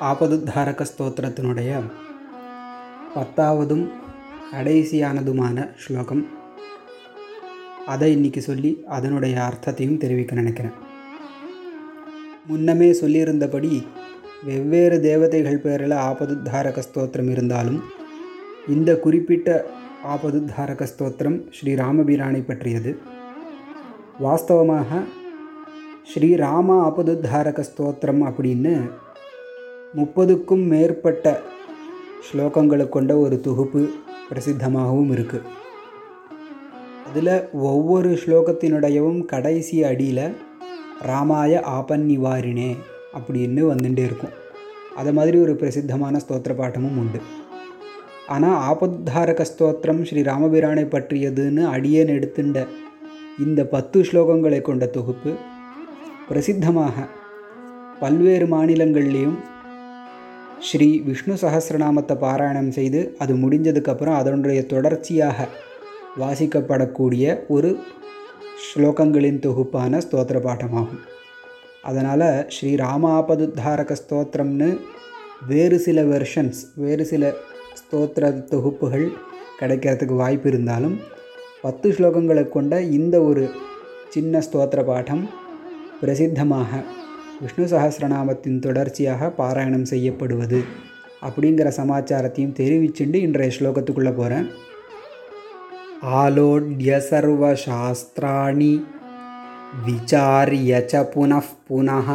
ஆபதுத்தாரக ஸ்தோத்திரத்தினுடைய பத்தாவதும் கடைசியானதுமான ஸ்லோகம். அதை இன்னைக்கு சொல்லி அதனுடைய அர்த்தத்தையும் தெரிவிக்க நினைக்கிறேன். முன்னமே சொல்லியிருந்தபடி வெவ்வேறு தேவதைகள் பேரில் ஆபதுத்தாரக ஸ்தோத்திரம் இருந்தாலும் இந்த குறிப்பிட்ட ஆபதுத்தாரக ஸ்தோத்திரம் ஸ்ரீ ராமபிரானை பற்றியது. வாஸ்தவமாக ஸ்ரீ ராம ஆபதுத்தாரக ஸ்தோத்திரம் அப்படின்னு முப்பதுக்கும் மேற்பட்ட ஸ்லோகங்களை கொண்ட ஒரு தொகுப்பு பிரசித்தமாகவும் இருக்குது அதில் ஒவ்வொரு ஸ்லோகத்தினுடையவும் கடைசி அடியில் ராமாய ஆபன் நிவாரினே அப்படின்னு வந்துட்டே இருக்கும். அது மாதிரி ஒரு பிரசித்தமான ஸ்தோத்திர பாட்டமும் உண்டு. ஆனால் ஆபத்தாரக ஸ்தோத்திரம் ஸ்ரீ ராமபிரானை பற்றியதுன்னு அடியேன் எடுத்துண்ட இந்த பத்து ஸ்லோகங்களை கொண்ட தொகுப்பு பிரசித்தமாக பல்வேறு மாநிலங்கள்லேயும் ஸ்ரீ விஷ்ணு சகசிரநாமத்தை பாராயணம் செய்து அது முடிஞ்சதுக்கப்புறம் அதனுடைய தொடர்ச்சியாக வாசிக்கப்படக்கூடிய ஒரு ஸ்லோகங்களின் தொகுப்பான ஸ்தோத்திர பாட்டமாகும். அதனால் ஸ்ரீ ராமாபதுத்தாரக ஸ்தோத்திரம்னு வேறு சில வெர்ஷன்ஸ் வேறு சில ஸ்தோத்திர தொகுப்புகள் கிடைக்கிறதுக்கு வாய்ப்பு இருந்தாலும் பத்து ஸ்லோகங்களை கொண்ட இந்த ஒரு சின்ன ஸ்தோத்திர பாடம் பிரசித்தமாக விஷ்ணு சகசிரநாமத்தின் தொடர்ச்சியாக பாராயணம் செய்யப்படுவது அப்படிங்கிற சமாச்சாரத்தையும் தெரிவிச்சுண்டு இன்றைய ஸ்லோகத்துக்குள்ளே போகிறேன் ஆலோட்ய சர்வசாஸ்திராணி விசாரிய ச புனః புனः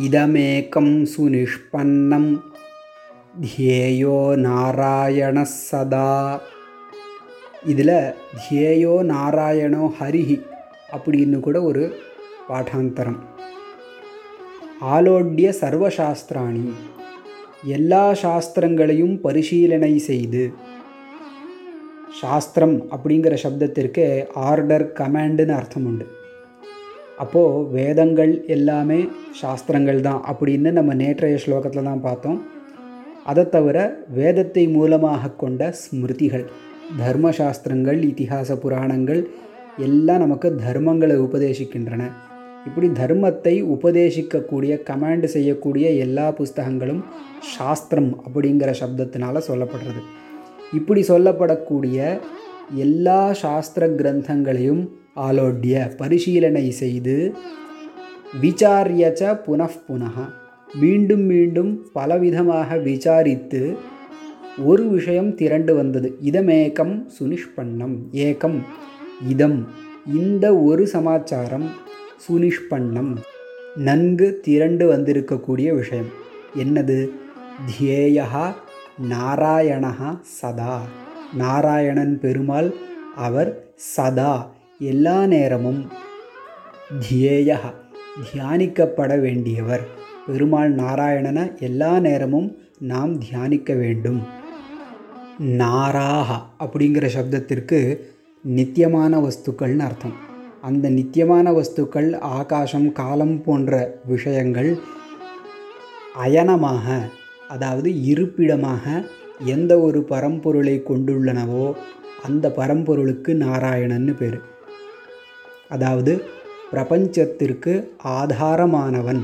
இதமேக்கம் சுனிஷ்பன்னம் தியேயோ நாராயண சதா இதில் தியேயோ நாராயணோ ஹரிஹி அப்படின்னு கூட ஒரு பாடாந்தரம் ஆலோட்ய சர்வசாஸ்திராணி. எல்லா சாஸ்திரங்களையும் பரிசீலனை செய்து சாஸ்திரம் அப்படிங்கிற சப்தத்திற்கு ஆர்டர் கமாண்டுன்னு அர்த்தம் உண்டு. அப்போது வேதங்கள் எல்லாமே சாஸ்திரங்கள் தான் அப்படின்னு நம்ம நேற்றைய ஸ்லோகத்தில் தான் பார்த்தோம். அதை தவிர வேதத்தை மூலமாக கொண்ட ஸ்மிருதிகள் தர்மசாஸ்திரங்கள் இத்திஹாச புராணங்கள் எல்லாம் நமக்கு தர்மங்களை உபதேசிக்கின்றன. இப்படி தர்மத்தை உபதேசிக்கக்கூடிய கமாண்டு செய்யக்கூடிய எல்லா புஸ்தகங்களும் சாஸ்திரம் அப்படிங்கிற சப்தத்தினால சொல்லப்படுறது. இப்படி சொல்லப்படக்கூடிய எல்லா சாஸ்திர கிரந்தங்களையும் ஆலோட்ய பரிசீலனை செய்து விசாரியச்ச புனக மீண்டும் மீண்டும் பலவிதமாக விசாரித்து ஒரு விஷயம் திரண்டு வந்தது. இதமேக்கம் சுனிஷ்பண்ணம் ஏக்கம் இதம் இந்த ஒரு சமாச்சாரம் சுனிஷ்பண்ணம் நன்கு திரண்டு வந்திருக்கக்கூடிய விஷயம். என்னது? தியேயா நாராயணா சதா. நாராயணன் பெருமாள் அவர் சதா. எல்லா நேரமும் தியேயா தியானிக்கப்பட வேண்டியவர். பெருமாள் நாராயணனை எல்லா நேரமும் நாம் தியானிக்க வேண்டும். நாராக அப்படிங்கிற சப்தத்திற்கு நித்தியமான வஸ்துக்கள்னு அர்த்தம். அந்த நித்தியமான வஸ்துக்கள் ஆகாசம் காலம் போன்ற விஷயங்கள் அயனமாக அதாவது இருப்பிடமாக எந்த ஒரு பரம்பொருளை கொண்டுள்ளனவோ அந்த பரம்பொருளுக்கு நாராயணன்னு பேர். அதாவது பிரபஞ்சத்திற்கு ஆதாரமானவன்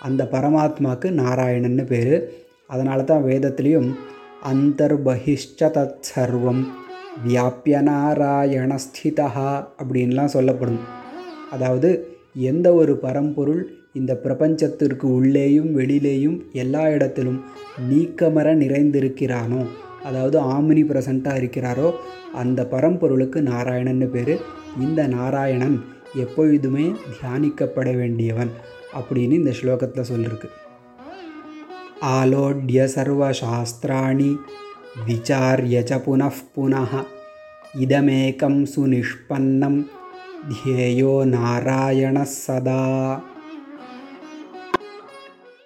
அந்த பரமாத்மாவுக்கு நாராயணன்னு பேர். அதனால தான் வேதத்துலேயும் அந்தர்பகிஷ்ட தத் சர்வம் வியாபிய நாராயணஸ்திதா அப்படின்லாம் சொல்லப்படும். அதாவது எந்த ஒரு பரம்பொருள் இந்த பிரபஞ்சத்திற்கு உள்ளேயும் வெளியிலேயும் எல்லா இடத்திலும் நீக்கமர நிறைந்திருக்கிறானோ அதாவது ஆமினி பிரசண்ட்டாக இருக்கிறாரோ அந்த பரம்பொருளுக்கு நாராயணன்னு பேர். இந்த நாராயணன் எப்பொழுதுமே தியானிக்கப்பட வேண்டியவன் அப்படின்னு இந்த ஸ்லோகத்தில் சொல்லியிருக்கு ஆலோட்ய சர்வசாஸ்திராணி विचार्य च पुनः पुनः इदमेकं सुनिष्पन्नं ध्येयो नारायणः सदा।